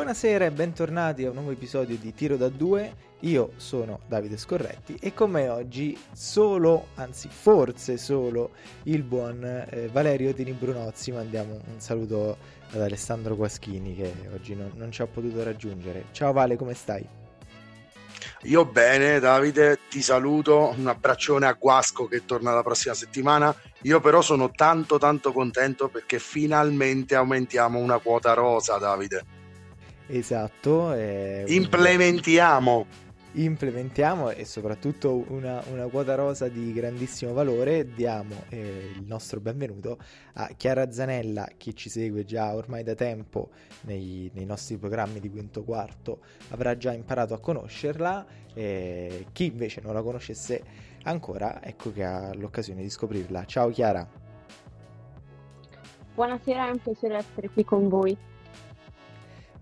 Buonasera e bentornati a un nuovo episodio di Tiro da 2. Io sono Davide Scorretti e con me oggi solo, anzi forse solo, il buon eh, Valerio Tini Brunozzi. Mandiamo un saluto ad Alessandro Guaschini che oggi non, non ci ha potuto raggiungere. Ciao Vale, come stai? Io bene, Davide, ti saluto. Un abbraccione a Guasco che torna la prossima settimana. Io però sono tanto tanto contento perché finalmente aumentiamo una quota rosa, Davide. Esatto. Eh, implementiamo. Implementiamo e soprattutto una, una, quota rosa di grandissimo valore. Diamo eh, il nostro benvenuto a Chiara Zanella, che ci segue già ormai da tempo nei, nei nostri programmi di quinto quarto, avrà già imparato a conoscerla. Eh, chi invece non la conoscesse ancora, ecco che ha l'occasione di scoprirla. Ciao Chiara. Buonasera, è un piacere essere qui con voi.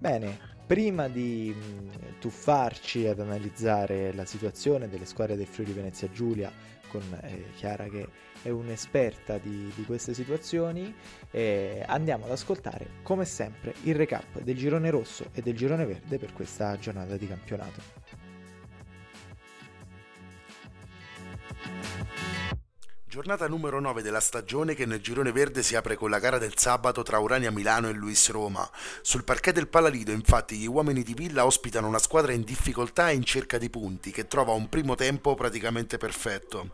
Bene, prima di mh, tuffarci ad analizzare la situazione delle squadre del Friuli Venezia Giulia con eh, Chiara che è un'esperta di, di queste situazioni, eh, andiamo ad ascoltare come sempre il recap del girone rosso e del girone verde per questa giornata di campionato. Giornata numero 9 della stagione che nel girone verde si apre con la gara del sabato tra Urania Milano e Luis Roma. Sul parquet del Palalido infatti gli uomini di Villa ospitano una squadra in difficoltà e in cerca di punti che trova un primo tempo praticamente perfetto.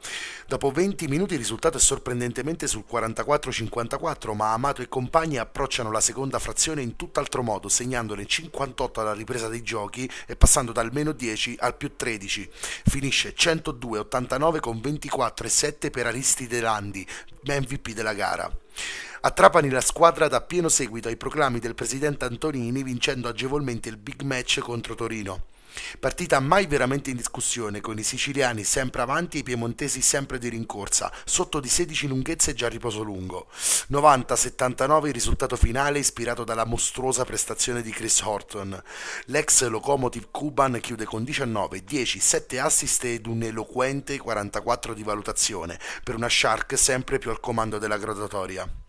Dopo 20 minuti il risultato è sorprendentemente sul 44-54 ma Amato e compagni approcciano la seconda frazione in tutt'altro modo segnandone 58 alla ripresa dei giochi e passando dal meno 10 al più 13. Finisce 102-89 con 24 e 7 per Aristi Aristide Landi, MVP della gara. A Trapani la squadra dà pieno seguito ai proclami del presidente Antonini vincendo agevolmente il big match contro Torino. Partita mai veramente in discussione, con i siciliani sempre avanti e i piemontesi sempre di rincorsa, sotto di 16 lunghezze e già riposo lungo. 90-79 il risultato finale ispirato dalla mostruosa prestazione di Chris Horton. L'ex locomotive Cuban chiude con 19, 10, 7 assist ed un eloquente 44 di valutazione, per una Shark sempre più al comando della graduatoria.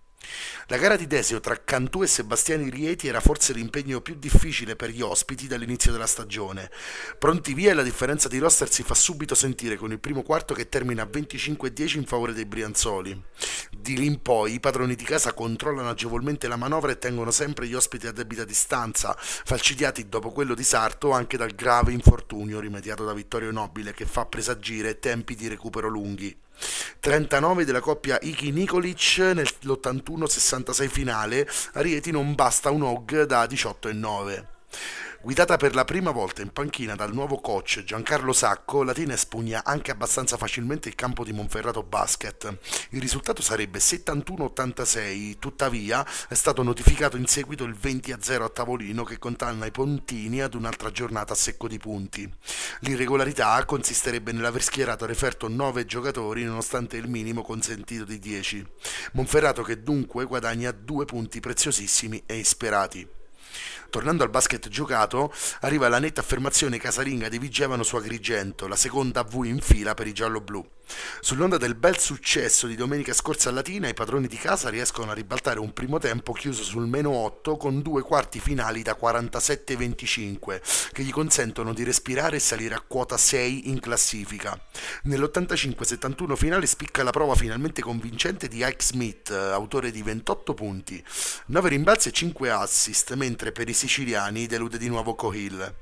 La gara di Desio tra Cantù e Sebastiani Rieti era forse l'impegno più difficile per gli ospiti dall'inizio della stagione. Pronti via e la differenza di roster si fa subito sentire con il primo quarto che termina a 25-10 in favore dei Brianzoli. Di lì in poi i padroni di casa controllano agevolmente la manovra e tengono sempre gli ospiti a debita distanza, falcidiati dopo quello di Sarto anche dal grave infortunio rimediato da Vittorio Nobile che fa presagire tempi di recupero lunghi. 39 della coppia Iki Nikolic nell'81-66 finale, a Rieti non basta un OG da 18 e 9. Guidata per la prima volta in panchina dal nuovo coach Giancarlo Sacco, Latina espugna anche abbastanza facilmente il campo di Monferrato Basket. Il risultato sarebbe 71-86, tuttavia è stato notificato in seguito il 20-0 a tavolino che condanna i Pontini ad un'altra giornata a secco di punti. L'irregolarità consisterebbe nell'aver schierato referto 9 giocatori nonostante il minimo consentito di 10. Monferrato che dunque guadagna due punti preziosissimi e isperati. Tornando al basket giocato, arriva la netta affermazione casalinga di Vigevano su Agrigento, la seconda V in fila per i giallo-blu. Sull'onda del bel successo di domenica scorsa a Latina, i padroni di casa riescono a ribaltare un primo tempo chiuso sul meno 8 con due quarti finali da 47-25 che gli consentono di respirare e salire a quota 6 in classifica. Nell'85-71 finale spicca la prova finalmente convincente di Ike Smith, autore di 28 punti, 9 rimbalzi e 5 assist, mentre per i siciliani delude di nuovo Cohill.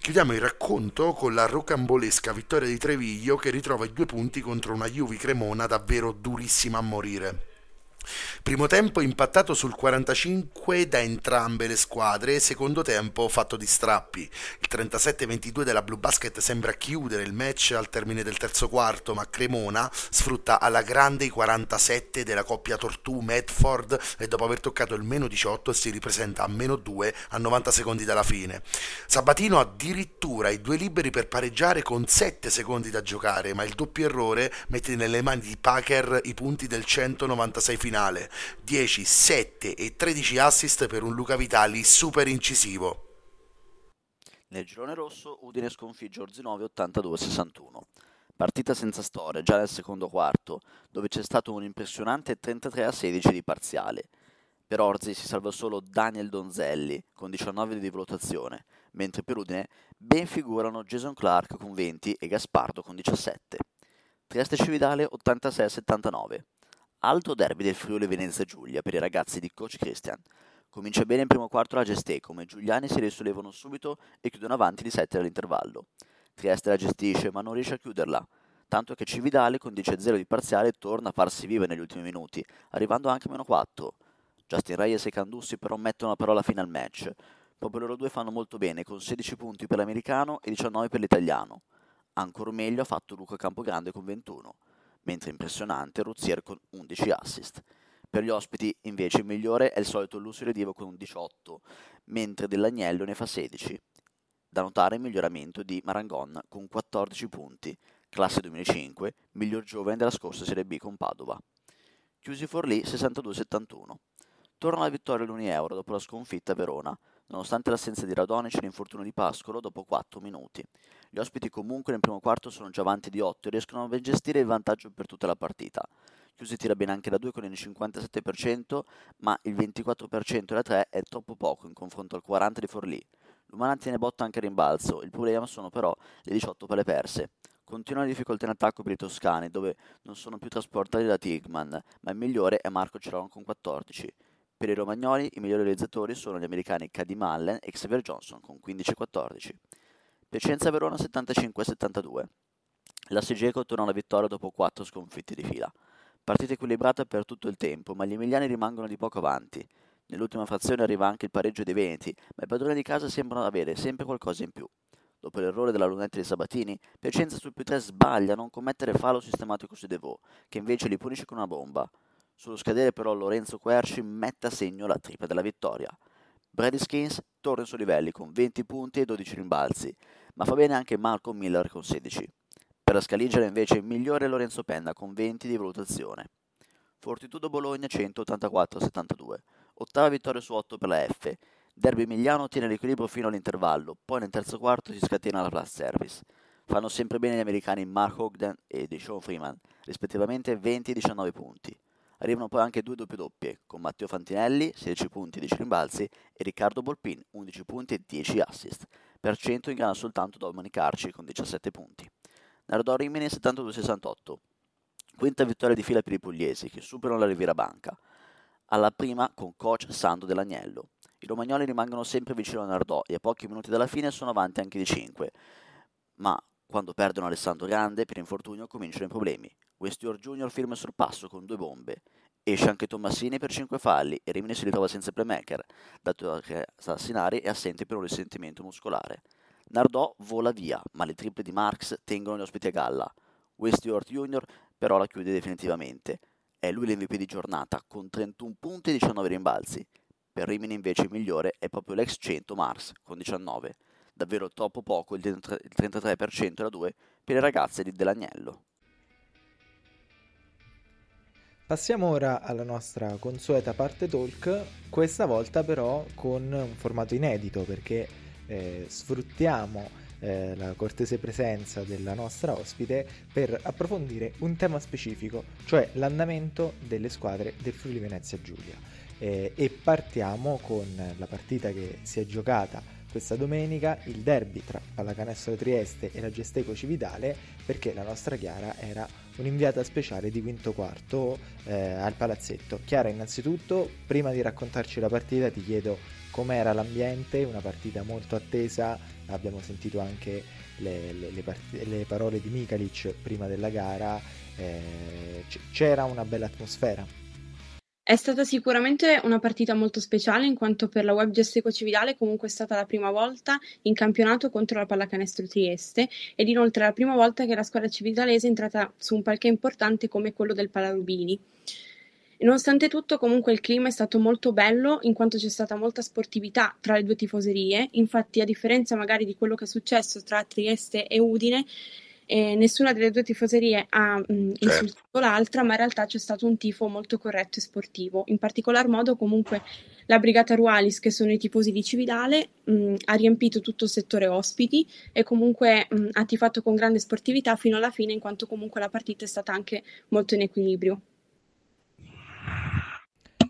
Chiudiamo il racconto con la rocambolesca vittoria di Treviglio che ritrova i due punti contro una Juve Cremona davvero durissima a morire. Primo tempo impattato sul 45 da entrambe le squadre, secondo tempo fatto di strappi. Il 37-22 della Blue Basket sembra chiudere il match al termine del terzo quarto, ma Cremona sfrutta alla grande i 47 della coppia Tortù Medford e dopo aver toccato il meno 18 si ripresenta a meno 2 a 90 secondi dalla fine. Sabatino addirittura i due liberi per pareggiare con 7 secondi da giocare, ma il doppio errore mette nelle mani di Packer i punti del 196 finale finale, 10, 7 e 13 assist per un Luca Vitali super incisivo. Nel girone rosso Udine sconfigge Orzinove 82-61. Partita senza storia già nel secondo quarto, dove c'è stato un impressionante 33 16 di parziale. Per Orzi si salva solo Daniel Donzelli con 19 di valutazione, mentre per Udine ben figurano Jason Clark con 20 e Gaspardo con 17. Trieste Cividale 86-79. Alto derby del Friuli Venezia Giulia per i ragazzi di coach Christian. Comincia bene in primo quarto la Gesteco, ma i giuliani si risollevano subito e chiudono avanti di 7 all'intervallo. Trieste la gestisce, ma non riesce a chiuderla, tanto che Cividale con 10-0 di parziale torna a farsi vive negli ultimi minuti, arrivando anche a meno 4. Justin Reyes e Candussi però mettono la parola fine al match. Proprio loro due fanno molto bene, con 16 punti per l'americano e 19 per l'italiano. Ancora meglio ha fatto Luca Campogrande con 21, mentre impressionante Ruzier con 11 assist. Per gli ospiti, invece, il migliore è il solito Lucio Redivo con 18, mentre Dell'Agnello ne fa 16. Da notare il miglioramento di Marangon con 14 punti, classe 2005, miglior giovane della scorsa Serie B con Padova. Chiusi Forlì 62-71. Torna la vittoria Euro dopo la sconfitta a Verona, nonostante l'assenza di Radonic e l'infortunio di Pascolo dopo 4 minuti. Gli ospiti comunque nel primo quarto sono già avanti di 8 e riescono a gestire il vantaggio per tutta la partita. Chiusi tira bene anche da 2 con il 57%, ma il 24% da 3 è troppo poco in confronto al 40% di Forlì. L'Umana tiene botta anche a rimbalzo, il problema sono però le 18 palle perse. Continua la difficoltà in attacco per i toscani, dove non sono più trasportati da Tigman, ma il migliore è Marco Ceron con 14. Per i romagnoli i migliori realizzatori sono gli americani Cady Mullen e Xavier Johnson con 15-14. Piacenza Verona 75-72. La Sigeco torna alla vittoria dopo 4 sconfitte di fila. Partita equilibrata per tutto il tempo, ma gli emiliani rimangono di poco avanti. Nell'ultima frazione arriva anche il pareggio dei Veneti, ma i padroni di casa sembrano avere sempre qualcosa in più. Dopo l'errore della lunetta di Sabatini, Piacenza sul più 3 sbaglia a non commettere fallo sistematico su Devaux, che invece li punisce con una bomba. Sullo scadere però Lorenzo Querci mette a segno la tripla della vittoria. Brady Skins torna ai suoi livelli con 20 punti e 12 rimbalzi, ma fa bene anche Malcolm Miller con 16. Per la scaligera invece migliore Lorenzo Penna con 20 di valutazione. Fortitudo Bologna 184-72, ottava vittoria su 8 per la F. Derby Emiliano tiene l'equilibrio fino all'intervallo, poi nel terzo quarto si scatena la plus service. Fanno sempre bene gli americani Mark Ogden e Deshaun Freeman, rispettivamente 20 e 19 punti. Arrivano poi anche due doppie doppie, con Matteo Fantinelli, 16 punti e 10 rimbalzi, e Riccardo Bolpin, 11 punti e 10 assist. Per cento inganna soltanto Dominic Arci con 17 punti. Nardò Rimini 72-68. Quinta vittoria di fila per i pugliesi che superano la Riviera Banca. Alla prima con coach Sando Dell'Agnello. I romagnoli rimangono sempre vicino a Nardò e a pochi minuti dalla fine sono avanti anche di 5. Ma quando perdono Alessandro Grande per infortunio cominciano i problemi. Westjord Junior firma il sorpasso con due bombe. Esce anche Tommasini per 5 falli e Rimini si ritrova senza playmaker, dato che Sassinari è assente per un risentimento muscolare. Nardò vola via, ma le triple di Marx tengono gli ospiti a galla. Westworth Jr. però la chiude definitivamente. È lui l'MVP di giornata, con 31 punti e 19 rimbalzi. Per Rimini invece il migliore è proprio l'ex 100 Mars, con 19. Davvero troppo poco il 33% da 2 per le ragazze di Delagnello. Passiamo ora alla nostra consueta parte talk, questa volta però con un formato inedito perché eh, sfruttiamo eh, la cortese presenza della nostra ospite per approfondire un tema specifico, cioè l'andamento delle squadre del Friuli Venezia Giulia. Eh, e partiamo con la partita che si è giocata questa domenica, il derby tra Pallacanestro Trieste e la Gesteco Cividale, perché la nostra Chiara era un'inviata speciale di quinto quarto eh, al palazzetto. Chiara, innanzitutto, prima di raccontarci la partita, ti chiedo com'era l'ambiente, una partita molto attesa, abbiamo sentito anche le, le, le, part- le parole di Mikalic prima della gara, eh, c- c'era una bella atmosfera. È stata sicuramente una partita molto speciale in quanto per la Web Gesteco Cividale comunque è stata la prima volta in campionato contro la Pallacanestro Trieste ed inoltre la prima volta che la squadra cividalese è entrata su un palco importante come quello del Palarubini. Nonostante tutto, comunque il clima è stato molto bello in quanto c'è stata molta sportività tra le due tifoserie. Infatti, a differenza magari di quello che è successo tra Trieste e Udine, eh, nessuna delle due tifoserie ha mh, certo. insultato l'altra, ma in realtà c'è stato un tifo molto corretto e sportivo. In particolar modo, comunque, la Brigata Rualis, che sono i tifosi di Cividale, mh, ha riempito tutto il settore ospiti e comunque mh, ha tifato con grande sportività fino alla fine, in quanto comunque la partita è stata anche molto in equilibrio.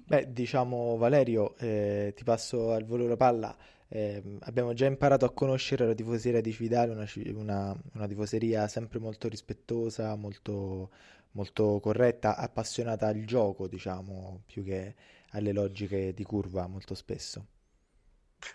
Beh, diciamo Valerio, eh, ti passo al volo la palla. Eh, abbiamo già imparato a conoscere la tifoseria di Cividale, una, una, una tifoseria sempre molto rispettosa, molto, molto corretta, appassionata al gioco, diciamo, più che alle logiche di curva molto spesso.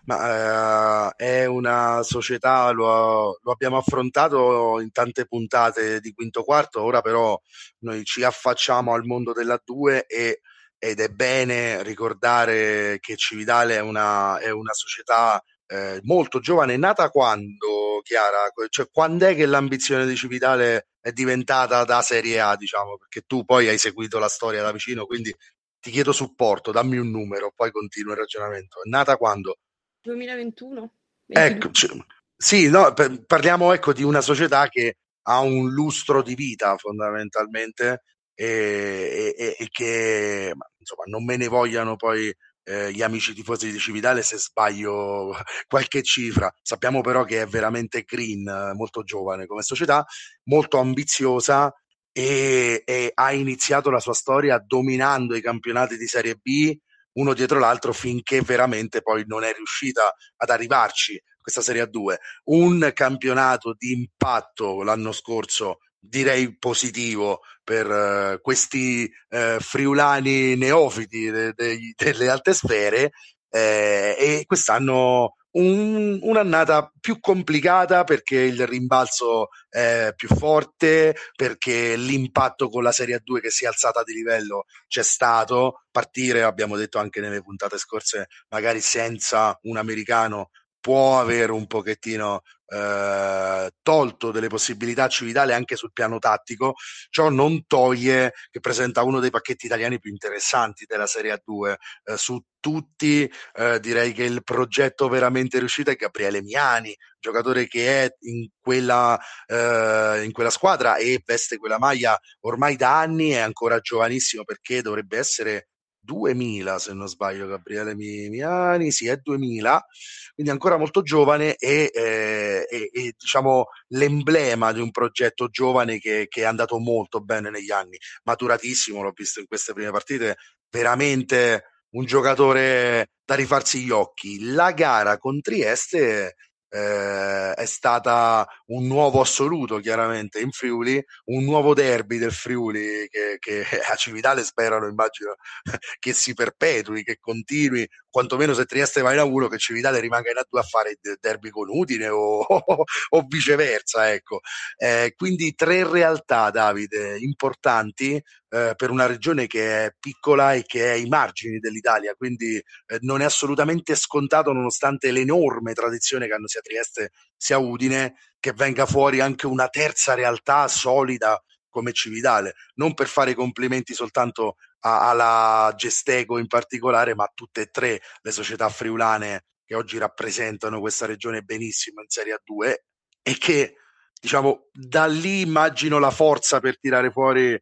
Ma eh, è una società, lo, lo, abbiamo affrontato in tante puntate di quinto quarto, ora però noi ci affacciamo al mondo della 2 e, ed è bene ricordare che Cividale è una, è una società eh, molto giovane, nata quando, Chiara? Cioè, quando è che l'ambizione di Cividale è diventata da Serie A, diciamo? Perché tu poi hai seguito la storia da vicino, quindi ti chiedo supporto, dammi un numero, poi continuo il ragionamento. È nata quando? 2021. Ecco, c- sì, no, per, parliamo ecco, di una società che ha un lustro di vita fondamentalmente e, e, e che insomma, non me ne vogliano poi eh, gli amici tifosi di Cividale se sbaglio qualche cifra. Sappiamo però che è veramente green, molto giovane come società, molto ambiziosa e, e ha iniziato la sua storia dominando i campionati di Serie B uno dietro l'altro finché veramente poi non è riuscita ad arrivarci questa Serie A2. Un campionato di impatto l'anno scorso direi positivo per uh, questi uh, friulani neofiti de- de- delle alte sfere eh, e quest'anno un, un'annata più complicata perché il rimbalzo è più forte, perché l'impatto con la Serie A2 che si è alzata di livello c'è stato. Partire, abbiamo detto anche nelle puntate scorse, magari senza un americano può avere un pochettino eh, tolto delle possibilità a Civitale anche sul piano tattico, ciò non toglie che presenta uno dei pacchetti italiani più interessanti della Serie A2. Eh, su tutti eh, direi che il progetto veramente riuscito è Gabriele Miani, giocatore che è in quella, eh, in quella squadra e veste quella maglia ormai da anni, è ancora giovanissimo perché dovrebbe essere 2000 se non sbaglio Gabriele Miani, sì è 2000, quindi ancora molto giovane e, eh, e, e diciamo l'emblema di un progetto giovane che, che, è andato molto bene negli anni, maturatissimo, l'ho visto in queste prime partite, veramente un giocatore da rifarsi gli occhi. La gara con Trieste eh, è stata un nuovo assoluto chiaramente in Friuli, un nuovo derby del Friuli che, che a Civitale sperano, immagino, che si perpetui, che continui, quantomeno se Trieste va in A1 che Civitale rimanga in A2 a fare il derby con Udine o, o, o viceversa. Ecco. Eh, quindi tre realtà, Davide, importanti eh, per una regione che è piccola e che è ai margini dell'Italia, quindi eh, non è assolutamente scontato, nonostante l'enorme tradizione che hanno sia Trieste sia Udine, che venga fuori anche una terza realtà solida come Cividale, non per fare complimenti soltanto a, alla Gesteco in particolare, ma a tutte e tre le società friulane che oggi rappresentano questa regione benissimo in Serie A2 e che diciamo da lì immagino la forza per tirare fuori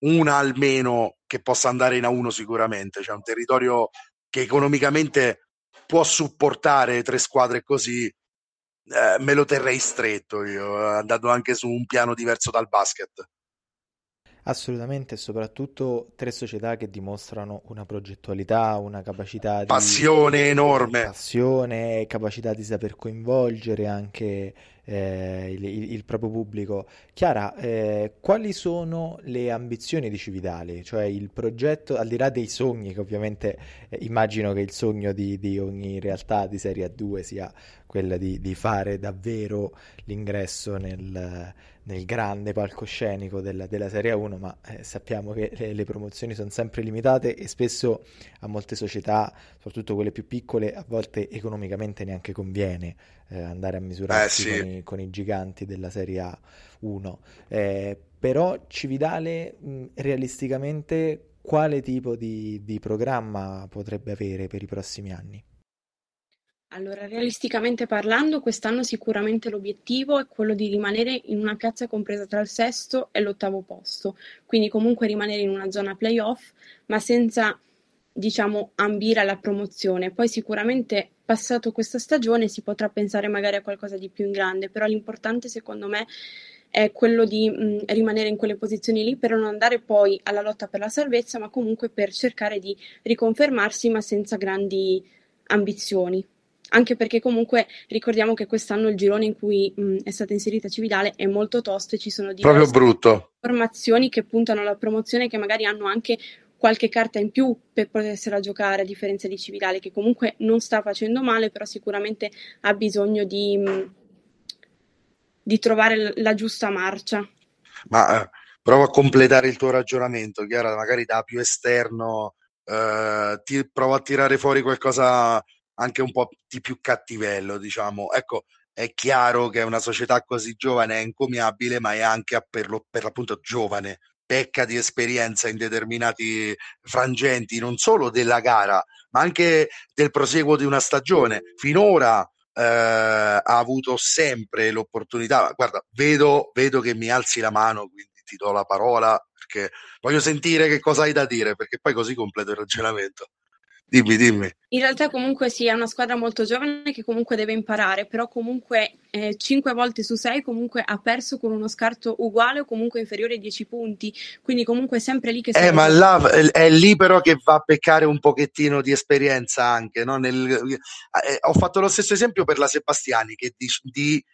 una almeno che possa andare in A1 sicuramente, cioè un territorio che economicamente può supportare tre squadre così, eh, me lo terrei stretto io, andando anche su un piano diverso dal basket. Assolutamente, e soprattutto tre società che dimostrano una progettualità, una capacità di passione enorme, passione, capacità di saper coinvolgere anche eh, il, il, proprio pubblico. Chiara, eh, quali sono le ambizioni di Civitali? Cioè il progetto, al di là dei sogni, che ovviamente eh, immagino che il sogno di, di, ogni realtà di Serie A2 sia quella di, di fare davvero l'ingresso nel nel grande palcoscenico della, della Serie 1, ma eh, sappiamo che le, le, promozioni sono sempre limitate e spesso a molte società, soprattutto quelle più piccole, a volte economicamente neanche conviene eh, andare a misurarsi eh, sì. con, i, con, i, giganti della Serie A1. Eh, però Cividale, mh, realisticamente, quale tipo di, di programma potrebbe avere per i prossimi anni? Allora, realisticamente parlando, quest'anno sicuramente l'obiettivo è quello di rimanere in una piazza compresa tra il sesto e l'ottavo posto, quindi comunque rimanere in una zona playoff, ma senza, diciamo, ambire alla promozione. Poi sicuramente passato questa stagione si potrà pensare magari a qualcosa di più in grande, però l'importante secondo me è quello di mh, rimanere in quelle posizioni lì per non andare poi alla lotta per la salvezza, ma comunque per cercare di riconfermarsi, ma senza grandi ambizioni. Anche perché comunque ricordiamo che quest'anno il girone in cui mh, è stata inserita Cividale è molto tosto e ci sono diverse formazioni che puntano alla promozione che magari hanno anche qualche carta in più per potersela giocare, a differenza di Cividale, che comunque non sta facendo male, però sicuramente ha bisogno di, di trovare la giusta marcia. Ma eh, provo a completare il tuo ragionamento, Chiara, magari da più esterno, eh, ti, provo a tirare fuori qualcosa anche un po' di più cattivello, diciamo. Ecco, è chiaro che una società così giovane è incommiabile, ma è anche per, lo, per l'appunto giovane, pecca di esperienza in determinati frangenti, non solo della gara, ma anche del proseguo di una stagione. Finora eh, ha avuto sempre l'opportunità. Guarda, vedo, vedo che mi alzi la mano, quindi ti do la parola perché voglio sentire che cosa hai da dire, perché poi così completo il ragionamento. Dimmi, dimmi. In realtà comunque sì, è una squadra molto giovane che comunque deve imparare, però comunque eh, 5 volte su 6 comunque ha perso con uno scarto uguale o comunque inferiore ai 10 punti, quindi comunque è sempre lì che... Eh, ma là, è lì però che va a peccare un pochettino di esperienza anche, no? Nel, eh, ho fatto lo stesso esempio per la Sebastiani che di, di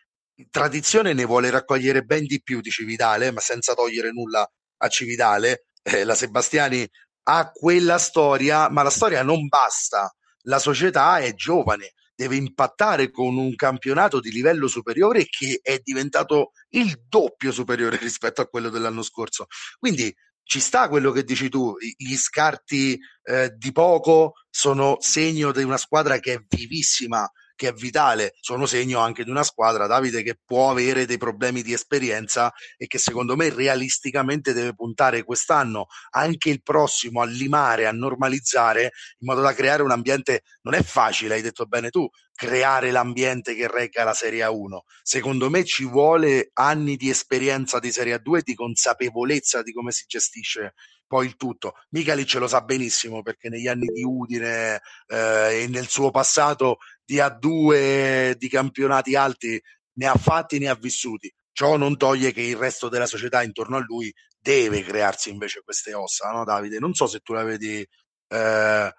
tradizione ne vuole raccogliere ben di più di Cividale, ma senza togliere nulla a Cividale. Eh, la Sebastiani ha quella storia, ma la storia non basta. La società è giovane, deve impattare con un campionato di livello superiore che è diventato il doppio superiore rispetto a quello dell'anno scorso. Quindi ci sta quello che dici tu, gli scarti eh, di poco sono segno di una squadra che è vivissima, che è vitale, sono segno anche di una squadra, Davide, che può avere dei problemi di esperienza e che secondo me realisticamente deve puntare quest'anno, anche il prossimo, a limare, a normalizzare, in modo da creare un ambiente, non è facile, hai detto bene tu, creare l'ambiente che regga la Serie A1. Secondo me ci vuole anni di esperienza di Serie A2 e di consapevolezza di come si gestisce poi il tutto. Michali ce lo sa benissimo perché negli anni di Udine eh, e nel suo passato di A2 di campionati alti ne ha fatti, ne ha vissuti. Ciò non toglie che il resto della società intorno a lui deve crearsi invece queste ossa, no Davide? Non so se tu la vedi eh,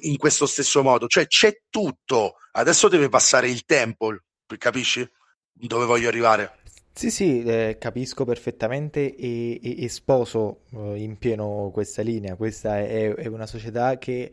in questo stesso modo, cioè c'è tutto, adesso deve passare il tempo, capisci? Dove voglio arrivare? Sì, sì, eh, capisco perfettamente e, e, e sposo eh, in pieno questa linea. Questa è, è una società che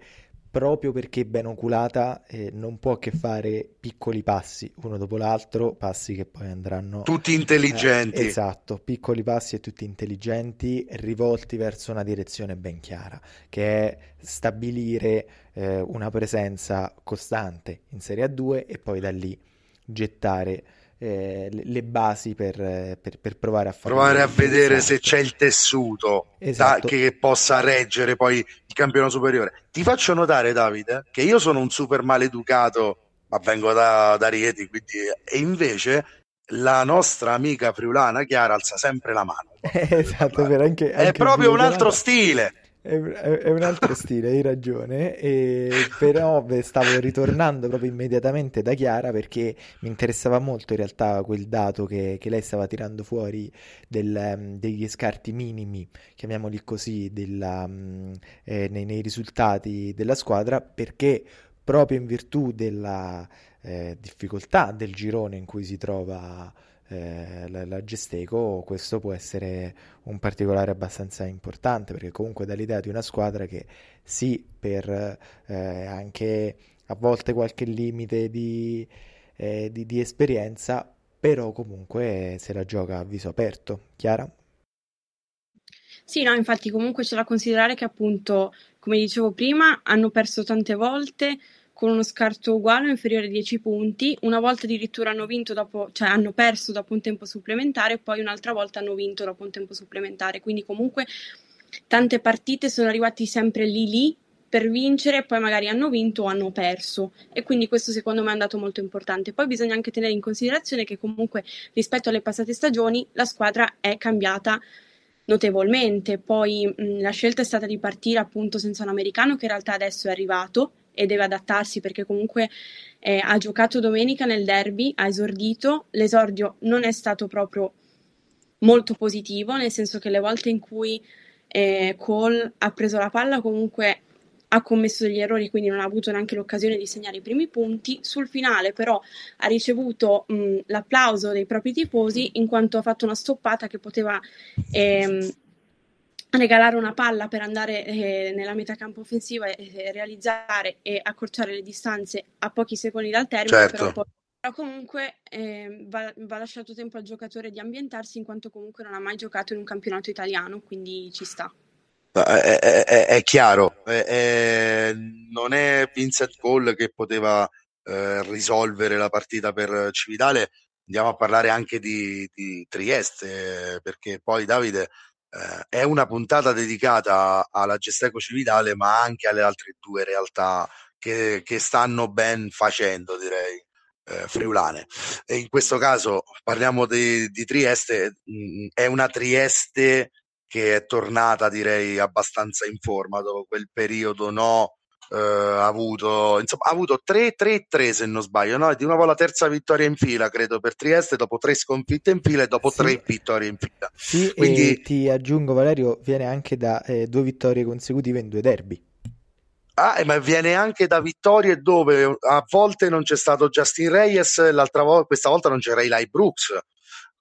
proprio perché ben oculata eh, non può che fare piccoli passi uno dopo l'altro, passi che poi andranno... Tutti intelligenti. Eh, esatto, piccoli passi e tutti intelligenti, rivolti verso una direzione ben chiara, che è stabilire eh, una presenza costante in Serie A2 e poi da lì gettare eh, le basi per, per, per, provare a fare provare a vedere esatto. se c'è il tessuto esatto. da, che possa reggere poi il campionato superiore. Ti faccio notare, Davide, che io sono un super maleducato, ma vengo da, da Rieti, quindi, e invece la nostra amica friulana Chiara alza sempre la mano. esatto, anche, anche è proprio un altro stile. È, è, un altro stile, hai ragione, e, però stavo ritornando proprio immediatamente da Chiara perché mi interessava molto in realtà quel dato che, che lei stava tirando fuori del, um, degli scarti minimi, chiamiamoli così, della, um, eh, nei, nei, risultati della squadra perché proprio in virtù della eh, difficoltà del girone in cui si trova eh, la, la, Gesteco, questo può essere un particolare abbastanza importante perché comunque dà l'idea di una squadra che sì, per eh, anche a volte qualche limite di, eh, di, di esperienza, però comunque se la gioca a viso aperto. Chiara? Sì, no, infatti comunque c'è da considerare che appunto, come dicevo prima, hanno perso tante volte, con uno scarto uguale o inferiore a 10 punti, una volta addirittura hanno vinto dopo, cioè hanno perso dopo un tempo supplementare e poi un'altra volta hanno vinto dopo un tempo supplementare, quindi comunque tante partite sono arrivati sempre lì lì per vincere e poi magari hanno vinto o hanno perso. E quindi questo secondo me è andato molto importante. Poi bisogna anche tenere in considerazione che comunque rispetto alle passate stagioni la squadra è cambiata notevolmente, poi mh, la scelta è stata di partire appunto senza un americano che in realtà adesso è arrivato e deve adattarsi perché comunque eh, ha giocato domenica nel derby, ha esordito, l'esordio non è stato proprio molto positivo, nel senso che le volte in cui eh, Cole ha preso la palla comunque ha commesso degli errori, quindi non ha avuto neanche l'occasione di segnare i primi punti. Sul finale, però, ha ricevuto mh, l'applauso dei propri tifosi in quanto ha fatto una stoppata che poteva ehm, regalare una palla per andare eh, nella metacampo offensiva e, e, realizzare e accorciare le distanze a pochi secondi dal termine. Certo. Però, poi, però, comunque eh, va, va lasciato tempo al giocatore di ambientarsi in quanto comunque non ha mai giocato in un campionato italiano, quindi ci sta. È, è, è chiaro, è, non è Vincent Cole che poteva eh, risolvere la partita per Cividale, andiamo a parlare anche di, di Trieste, perché poi Davide eh, è una puntata dedicata alla Gesteco Cividale, ma anche alle altre due realtà che, che stanno ben facendo, direi. Eh, friulane e in questo caso parliamo di, di Trieste mh, è una Trieste che è tornata direi abbastanza in forma dopo quel periodo no eh, ha avuto insomma ha avuto 3-3-3 se non sbaglio no? di nuovo la terza vittoria in fila credo per Trieste dopo tre sconfitte in fila e dopo sì. tre vittorie in fila sì Quindi... ti aggiungo Valerio viene anche da eh, due vittorie consecutive in due derby Ah, ma viene anche da vittorie dove a volte non c'è stato Justin Reyes, l'altra volta, questa volta non c'era Eli Brooks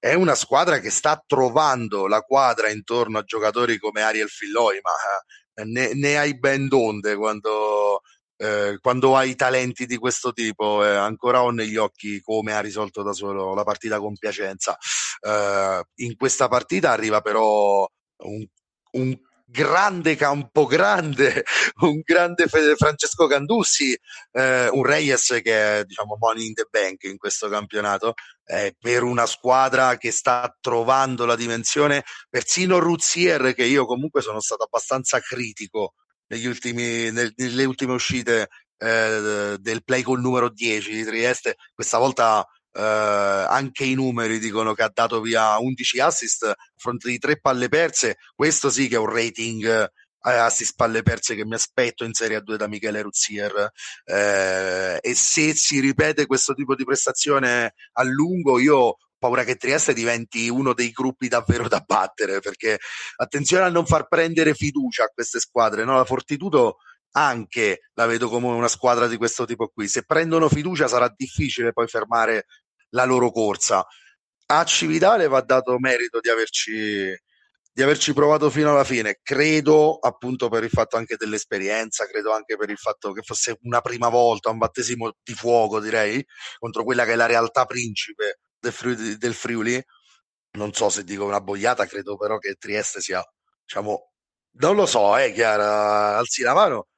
è una squadra che sta trovando la quadra intorno a giocatori come Ariel Filloi, ma eh, ne, ne, hai ben donde quando, eh, quando hai talenti di questo tipo. Eh, ancora ho negli occhi come ha risolto da solo la partita con Piacenza. Eh, in questa partita arriva però un, un grande Campogrande, un grande Francesco Candussi, eh, un Reyes che è diciamo money in the bank in questo campionato, eh, per una squadra che sta trovando la dimensione, persino Ruzier che io comunque sono stato abbastanza critico ultimi, nel, nelle ultime uscite eh, del play col numero 10 di Trieste, questa volta eh, anche i numeri dicono che ha dato via 11 assist a fronte di 3 palle perse. Questo sì che è un rating eh, assist palle perse che mi aspetto in Serie A2 da Michele Ruzier. Eh, e se si ripete questo tipo di prestazione a lungo, io paura che Trieste diventi uno dei gruppi davvero da battere perché attenzione a non far prendere fiducia a queste squadre. No? La Fortitudo anche la vedo come una squadra di questo tipo qui. Se prendono fiducia sarà difficile poi fermare la loro corsa. A Cividale va dato merito di averci, di averci provato fino alla fine. Credo appunto per il fatto anche dell'esperienza, credo anche per il fatto che fosse una prima volta, un battesimo di fuoco, direi, contro quella che è la realtà principe del Friuli. Del Friuli. Non so se dico una boiata, credo però che Trieste sia, diciamo, non lo so, eh, Chiara, alzi la mano,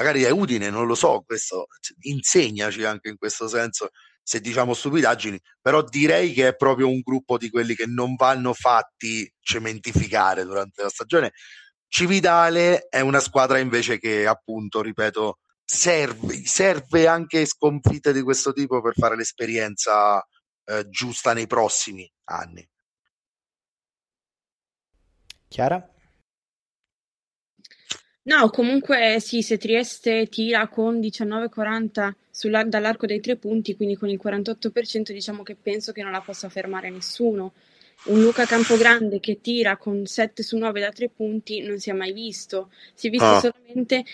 magari è Udine, non lo so, questo insegnaci anche in questo senso se diciamo stupidaggini, però direi che è proprio un gruppo di quelli che non vanno fatti cementificare durante la stagione. Cividale è una squadra invece che appunto, ripeto, serve, serve anche sconfitte di questo tipo per fare l'esperienza eh, giusta nei prossimi anni. Chiara? No, comunque sì, se Trieste tira con 19,40 sulla- dall'arco dei tre punti, quindi con il 48%, diciamo che penso che non la possa fermare nessuno. Un Luca Campogrande che tira con 7 su 9 da tre punti non si è mai visto. Si è visto Ah. solamente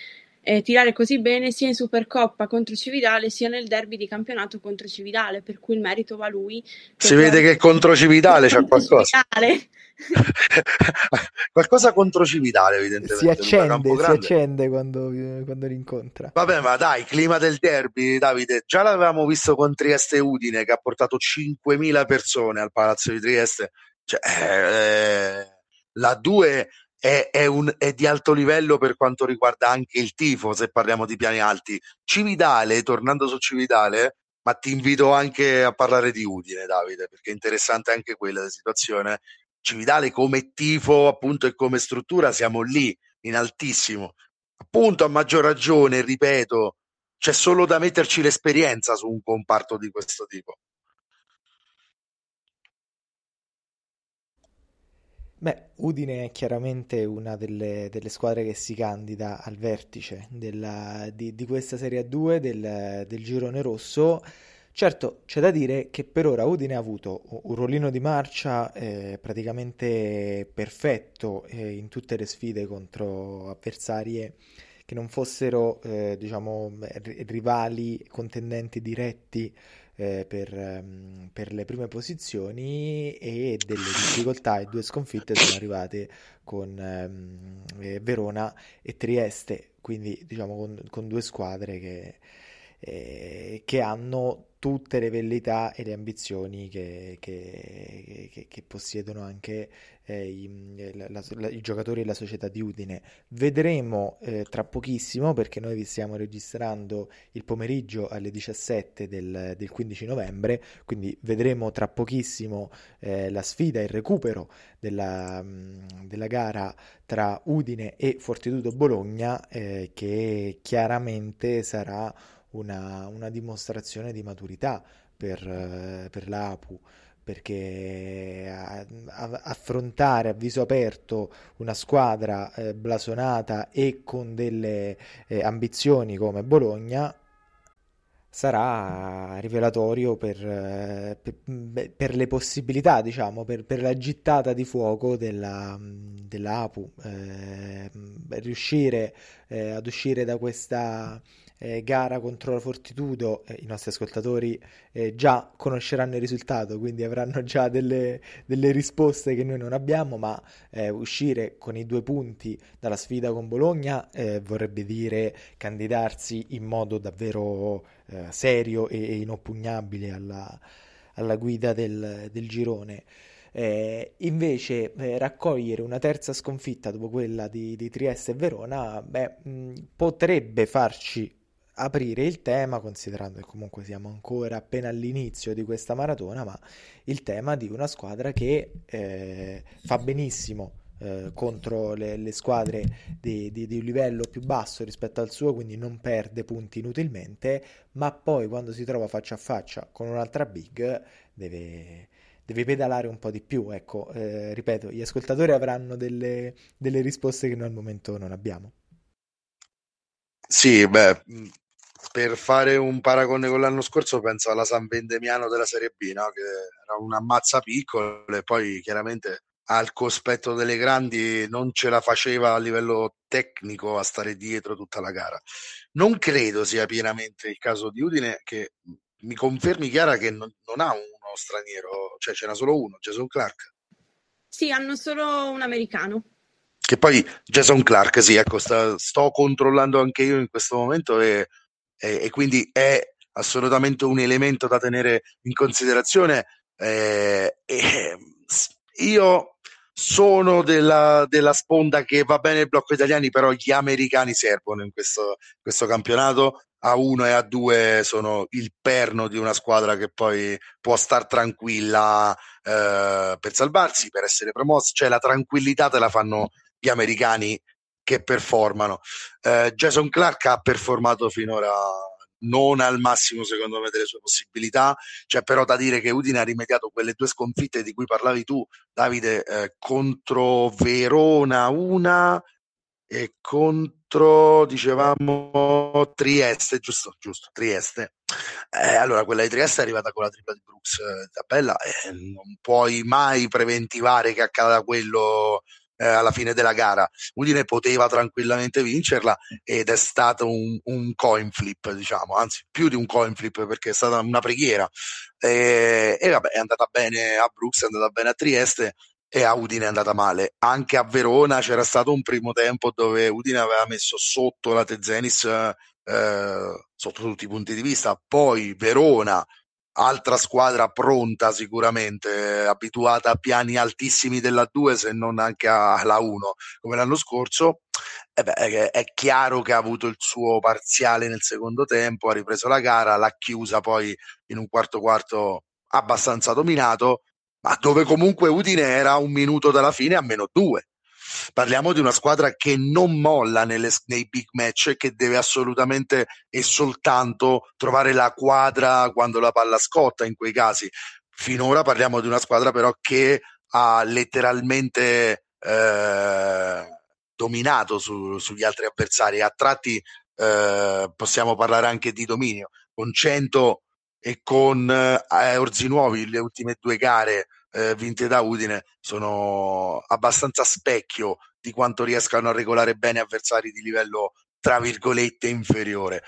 eh, tirare così bene sia in Supercoppa contro Cividale sia nel derby di campionato contro Cividale, per cui il merito va a lui. Si vede che contro Cividale c'è qualcosa. Cividale. qualcosa contro Cividale, evidentemente. Si accende, si accende quando, quando li incontra. Vabbè, ma dai, clima del derby, Davide, già l'avevamo visto con Trieste Udine che ha portato 5.000 persone al Palazzo di Trieste. Cioè, eh, la 2 è, è, un, è di alto livello per quanto riguarda anche il tifo, se parliamo di piani alti. Cividale, tornando su Cividale, ma ti invito anche a parlare di Udine, Davide, perché è interessante anche quella la situazione. Cividale come tifo, appunto, e come struttura siamo lì, in altissimo. Appunto, a maggior ragione, ripeto, c'è solo da metterci l'esperienza su un comparto di questo tipo. Beh, Udine è chiaramente una delle, delle squadre che si candida al vertice della- di, di questa Serie A2 del, del girone rosso. Certo, c'è da dire che per ora Udine ha avuto un rollino di marcia eh, praticamente perfetto eh, in tutte le sfide contro avversarie che non fossero, eh, diciamo, rivali, contendenti diretti eh, per, um, per, le prime posizioni e delle difficoltà e due sconfitte sono arrivate con um, Verona e Trieste, quindi diciamo con, con due squadre che, eh, che hanno tutte le velleità e le ambizioni che, che, che, che possiedono anche eh, i, la, la, i, giocatori e la società di Udine. Vedremo eh, tra pochissimo, perché noi vi stiamo registrando il pomeriggio alle 17 del, del 15 novembre, quindi vedremo tra pochissimo eh, la sfida, il recupero della, della, gara tra Udine e Fortitudo Bologna, eh, che chiaramente sarà una, una dimostrazione di maturità per, eh, per la APU perché affrontare a viso aperto una squadra eh, blasonata e con delle eh, ambizioni come Bologna sarà rivelatorio per, eh, per, per, le possibilità, diciamo, per, per, la gittata di fuoco della, della eh, riuscire eh, ad uscire da questa eh, gara contro la Fortitudo, eh, i nostri ascoltatori eh, già conosceranno il risultato, quindi avranno già delle, delle risposte che noi non abbiamo, ma eh, uscire con i due punti dalla sfida con Bologna eh, vorrebbe dire candidarsi in modo davvero eh, serio e, e inoppugnabile alla, alla guida del, del girone. Eh, invece eh, raccogliere una terza sconfitta dopo quella di, di Trieste e Verona beh, mh, potrebbe farci aprire il tema, considerando che comunque siamo ancora appena all'inizio di questa maratona, ma il tema di una squadra che eh, fa benissimo eh, contro le, le squadre di, di, di, un livello più basso rispetto al suo, quindi non perde punti inutilmente, ma poi quando si trova faccia a faccia con un'altra big deve, deve pedalare un po' di più. Ecco, eh, ripeto, gli ascoltatori avranno delle, delle risposte che noi al momento non abbiamo. Sì, beh, per fare un paragone con l'anno scorso penso alla San Vendemiano della Serie B, no? che era una mazza piccola e poi chiaramente al cospetto delle grandi non ce la faceva a livello tecnico a stare dietro tutta la gara. Non credo sia pienamente il caso di Udine che mi confermi Chiara che non, non ha uno straniero, cioè ce n'è solo uno, Jason Clark. Sì, hanno solo un americano. Che poi Jason Clark, sì, ecco, sta, sto controllando anche io in questo momento e e, e quindi è assolutamente un elemento da tenere in considerazione. Eh, io sono della, della, sponda che va bene il blocco italiani, però gli americani servono in questo, questo campionato. A 1 e a 2 sono il perno di una squadra che poi può star tranquilla eh, per salvarsi, per essere promossa. Cioè la tranquillità te la fanno gli americani che performano. Eh, Jason Clark ha performato finora non al massimo secondo me delle sue possibilità, c'è però da dire che Udine ha rimediato quelle due sconfitte di cui parlavi tu, Davide, eh, contro Verona una e contro, dicevamo, Trieste, giusto? Giusto, Trieste. Eh, allora, quella di Trieste è arrivata con la tripla di Brooks eh, tabella e non puoi mai preventivare che accada quello eh, alla fine della gara. Udine poteva tranquillamente vincerla ed è stato un, un, coin flip, diciamo, anzi più di un coin flip perché è stata una preghiera. E, e vabbè, è andata bene a Brooks, è andata bene a Trieste e a Udine è andata male. Anche a Verona c'era stato un primo tempo dove Udine aveva messo sotto la Tezenis eh, sotto tutti i punti di vista, poi Verona altra squadra pronta sicuramente, abituata a piani altissimi della 2 se non anche alla 1 come l'anno scorso. Eh beh, è chiaro che ha avuto il suo parziale nel secondo tempo, ha ripreso la gara, l'ha chiusa poi in un quarto quarto abbastanza dominato, ma dove comunque Udine era un minuto dalla fine a meno 2 Parliamo di una squadra che non molla nelle, nei big match e che deve assolutamente e soltanto trovare la quadra quando la palla scotta in quei casi. Finora parliamo di una squadra però che ha letteralmente eh, dominato su, sugli altri avversari. A tratti eh, possiamo parlare anche di dominio. Con 100 e con eh, Orzi Nuovi le ultime due gare eh, vinte da Udine sono abbastanza specchio di quanto riescano a regolare bene avversari di livello tra virgolette inferiore.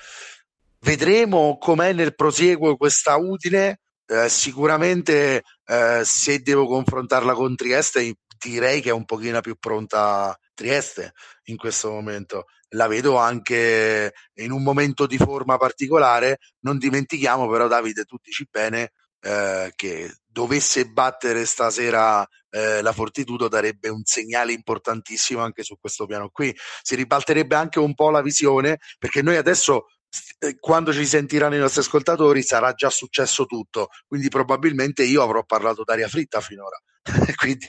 Vedremo com'è nel prosieguo questa Udine. Eh, sicuramente eh, se devo confrontarla con Trieste direi che è un pochino più pronta Trieste in questo momento. La vedo anche in un momento di forma particolare. Non dimentichiamo però, Davide, tu dici bene eh, che dovesse battere stasera eh, la Fortitudo darebbe un segnale importantissimo anche su questo piano qui. Si ribalterebbe anche un po' la visione perché noi adesso eh, quando ci sentiranno i nostri ascoltatori sarà già successo tutto, quindi probabilmente io avrò parlato d'aria fritta finora. quindi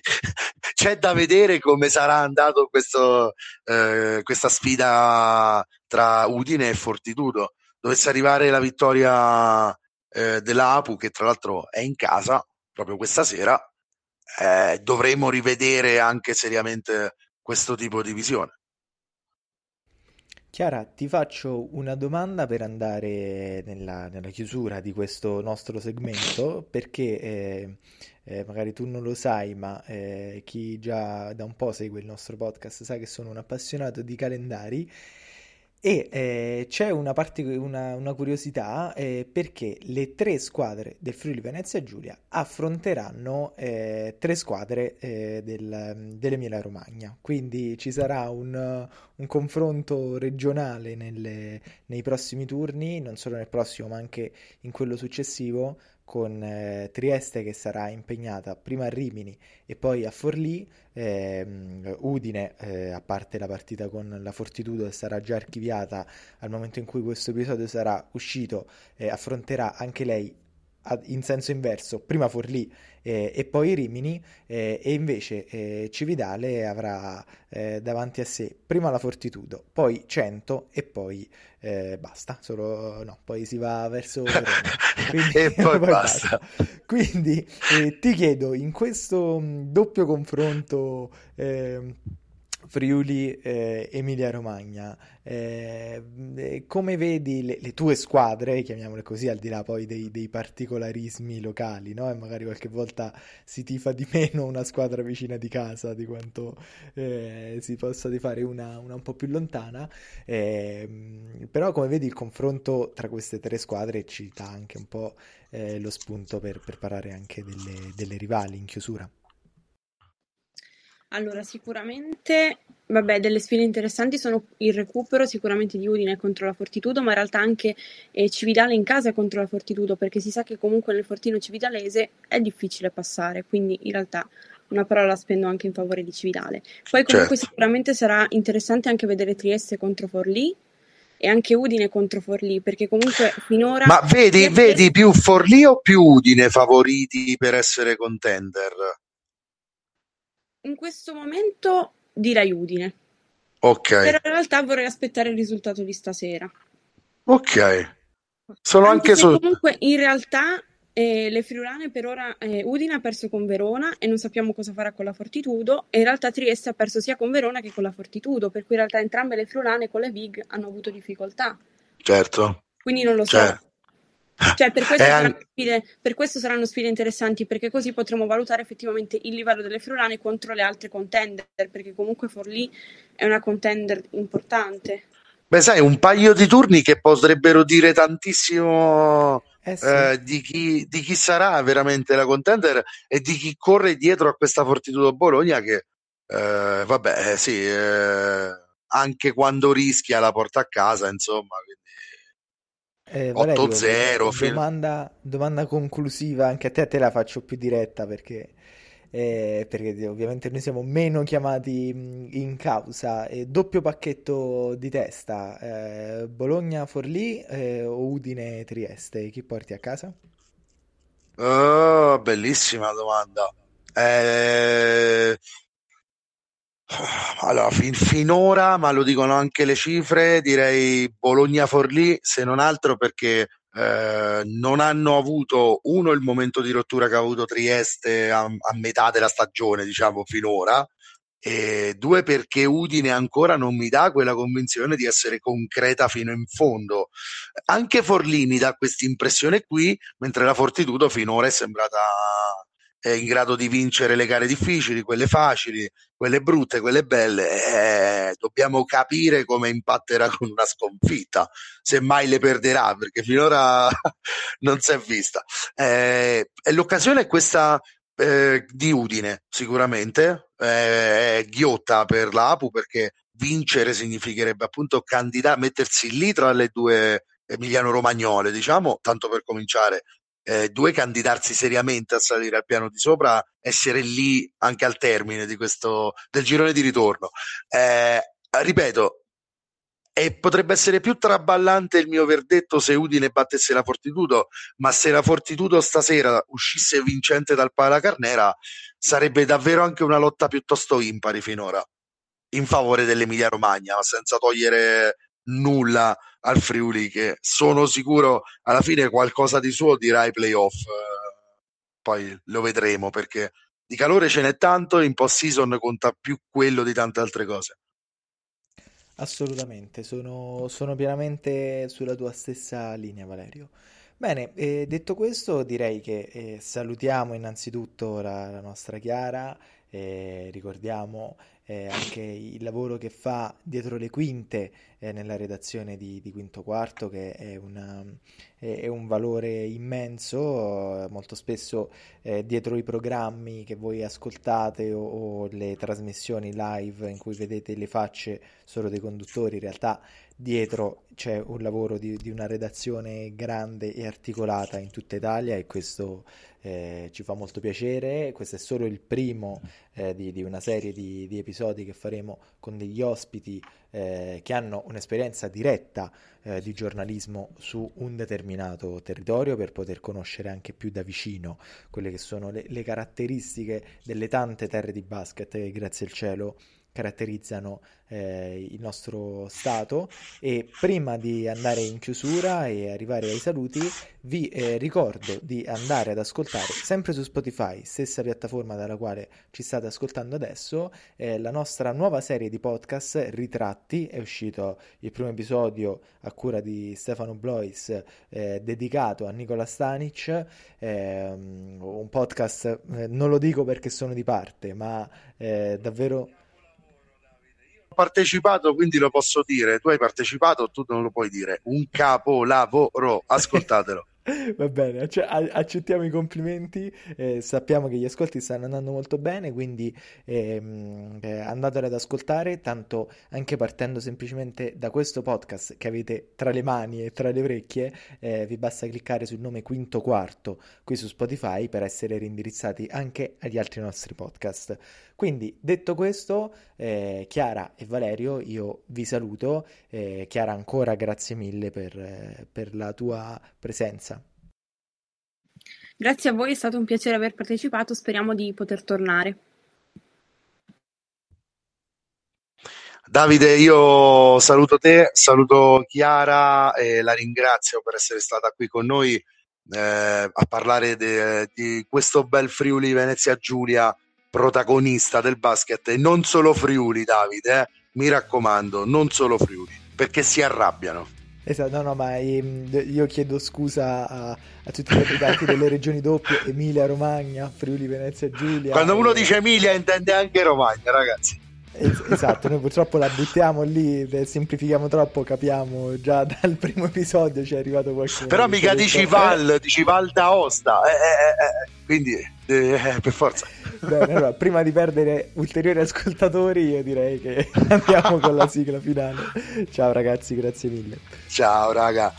c'è da vedere come sarà andato questo, eh, questa sfida tra Udine e Fortitudo. Dovesse arrivare la vittoria eh, della Apu, che tra l'altro è in casa proprio questa sera, eh, dovremo rivedere anche seriamente questo tipo di visione. Chiara, ti faccio una domanda per andare nella, nella chiusura di questo nostro segmento, perché eh, eh, magari tu non lo sai, ma eh, chi già da un po' segue il nostro podcast sa che sono un appassionato di calendari e eh, c'è una, part- una, una curiosità eh, perché le tre squadre del Friuli Venezia Giulia affronteranno eh, tre squadre eh, del, dell'Emilia Romagna, quindi ci sarà un, un confronto regionale nelle, nei prossimi turni, non solo nel prossimo ma anche in quello successivo, con eh, Trieste che sarà impegnata prima a Rimini e poi a Forlì, ehm, Udine, eh, a parte la partita con la Fortitudo che sarà già archiviata al momento in cui questo episodio sarà uscito, eh, affronterà anche lei in senso inverso, prima Forlì eh, e poi Rimini, eh, e invece eh, Cividale avrà eh, davanti a sé prima la Fortitudo, poi Cento e poi eh, basta, solo no, poi si va verso. Quindi, e poi, poi basta. basta. Quindi eh, ti chiedo, in questo mh, doppio confronto ehm, Friuli eh, Emilia Romagna. Eh, eh, come vedi le, le, tue squadre, chiamiamole così, al di là poi dei, dei particolarismi locali, no? E magari qualche volta si tifa di meno una squadra vicina di casa di quanto eh, si possa fare una, una, un po' più lontana. Ehm, però come vedi il confronto tra queste tre squadre ci dà anche un po' eh, lo spunto per, per parlare anche delle, delle rivali in chiusura. Allora, sicuramente, vabbè, delle sfide interessanti sono il recupero sicuramente di Udine contro la Fortitudo, ma in realtà anche eh, Cividale in casa contro la Fortitudo, perché si sa che comunque nel fortino cividalese è difficile passare, quindi in realtà una parola la spendo anche in favore di Cividale. Poi comunque certo. sicuramente sarà interessante anche vedere Trieste contro Forlì e anche Udine contro Forlì, perché comunque finora... Ma vedi, vedi più Forlì o più Udine favoriti per essere contender? In questo momento direi Udine. Ok. Però in realtà vorrei aspettare il risultato di stasera. Ok. Sono anche, anche su... Comunque in realtà eh, le friulane per ora eh, Udine ha perso con Verona e non sappiamo cosa farà con la Fortitudo e in realtà Trieste ha perso sia con Verona che con la Fortitudo, per cui in realtà entrambe le friulane con le Vig hanno avuto difficoltà. Certo. Quindi non lo so. Certo. Cioè, per questo, saranno sfide, per questo, saranno sfide, interessanti, perché così potremo valutare effettivamente il livello delle friulane contro le altre contender, perché comunque Forlì è una contender importante. Beh, sai, un paio di turni che potrebbero dire tantissimo eh sì. eh, di, chi, di, chi, sarà veramente la contender e di chi corre dietro a questa Fortitudo Bologna che, eh, vabbè, eh, sì, eh, anche quando rischia la porta a casa, insomma, quindi eh, Valerio, 8-0. Domanda, domanda, conclusiva, anche a te te la faccio più diretta perché, eh, perché ovviamente noi siamo meno chiamati in causa. Eh, doppio pacchetto di testa, eh, Bologna-Forlì eh, o Udine-Trieste? Chi porti a casa? Oh, bellissima domanda. Eh, allora, fin, finora, ma lo dicono anche le cifre, direi Bologna-Forlì, se non altro perché eh, non hanno avuto uno il momento di rottura che ha avuto Trieste a, a metà della stagione, diciamo finora, e due perché Udine ancora non mi dà quella convinzione di essere concreta fino in fondo. Anche Forlini dà questa impressione qui, mentre la Fortitudo finora è sembrata eh, in grado di vincere le gare difficili, quelle facili, quelle brutte, quelle belle. Eh, dobbiamo capire come impatterà con una sconfitta, se mai le perderà, perché finora non si è vista. Eh, e l'occasione è questa eh, di Udine, sicuramente, eh, ghiotta per l'Apu perché vincere significherebbe appunto candidare, mettersi lì tra le due emiliano-romagnole, diciamo, tanto per cominciare, eh, due candidarsi seriamente a salire al piano di sopra, essere lì anche al termine di questo, del girone di ritorno. Eh, ripeto, e potrebbe essere più traballante il mio verdetto se Udine battesse la Fortitudo, ma se la Fortitudo stasera uscisse vincente dal Palacarnera sarebbe davvero anche una lotta piuttosto impari finora in favore dell'Emilia Romagna, senza togliere nulla al Friuli che sono sicuro alla fine qualcosa di suo dirà ai playoff poi lo vedremo perché di calore ce n'è tanto in post season conta più quello di tante altre cose Assolutamente, sono, sono pienamente sulla tua stessa linea, Valerio. Bene, eh, detto questo, direi che eh, salutiamo innanzitutto la, la nostra Chiara, eh, ricordiamo eh, anche il lavoro che fa dietro le quinte eh, nella redazione di, di, Quinto Quarto, che è, una, è, è un valore immenso, molto spesso eh, dietro i programmi che voi ascoltate o, o le trasmissioni live in cui vedete le facce solo dei conduttori, in realtà dietro c'è un lavoro di, di, una redazione grande e articolata in tutta Italia e questo eh, ci fa molto piacere. Questo è solo il primo eh, di, di, una serie di, di, episodi che faremo con degli ospiti eh, che hanno un'esperienza diretta eh, di giornalismo su un determinato territorio per poter conoscere anche più da vicino quelle che sono le, le caratteristiche delle tante terre di basket che grazie al cielo caratterizzano eh, il nostro Stato. E prima di andare in chiusura e arrivare ai saluti vi eh, ricordo di andare ad ascoltare sempre su Spotify, stessa piattaforma dalla quale ci state ascoltando adesso, eh, la nostra nuova serie di podcast Ritratti, è uscito il primo episodio a cura di Stefano Blois eh, dedicato a Nicola Stanic, ehm, un podcast, eh, non lo dico perché sono di parte, ma eh, davvero partecipato, quindi lo posso dire. Tu hai partecipato, tu non lo puoi dire. Un capolavoro, ascoltatelo. Va bene, accettiamo i complimenti, eh, sappiamo che gli ascolti stanno andando molto bene, quindi ehm, eh, andateli ad ascoltare, tanto anche partendo semplicemente da questo podcast che avete tra le mani e tra le orecchie, eh, vi basta cliccare sul nome Quinto Quarto qui su Spotify per essere reindirizzati anche agli altri nostri podcast. Quindi, detto questo, eh, Chiara e Valerio, io vi saluto. Eh, Chiara, ancora grazie mille per, eh, per la tua presenza. Grazie a voi, è stato un piacere aver partecipato, speriamo di poter tornare. Davide, io saluto te, saluto Chiara e la ringrazio per essere stata qui con noi eh, a parlare de, di questo bel Friuli Venezia Giulia protagonista del basket e non solo Friuli, Davide, eh? mi raccomando, non solo Friuli, perché si arrabbiano. Esatto, no, no, ma io chiedo scusa a, a tutti gli abitanti delle regioni doppie, Emilia, Romagna, Friuli, Venezia, Giulia. Quando uno e... dice Emilia intende anche Romagna, ragazzi. esatto, noi purtroppo la buttiamo lì, semplifichiamo troppo, capiamo già dal primo episodio ci è arrivato qualcuno. Però mica dici Val, dici Val d'Aosta, eh, eh, eh, quindi eh, per forza. Bene, allora, prima di perdere ulteriori ascoltatori, io direi che andiamo con la sigla finale. Ciao ragazzi, grazie mille. Ciao raga.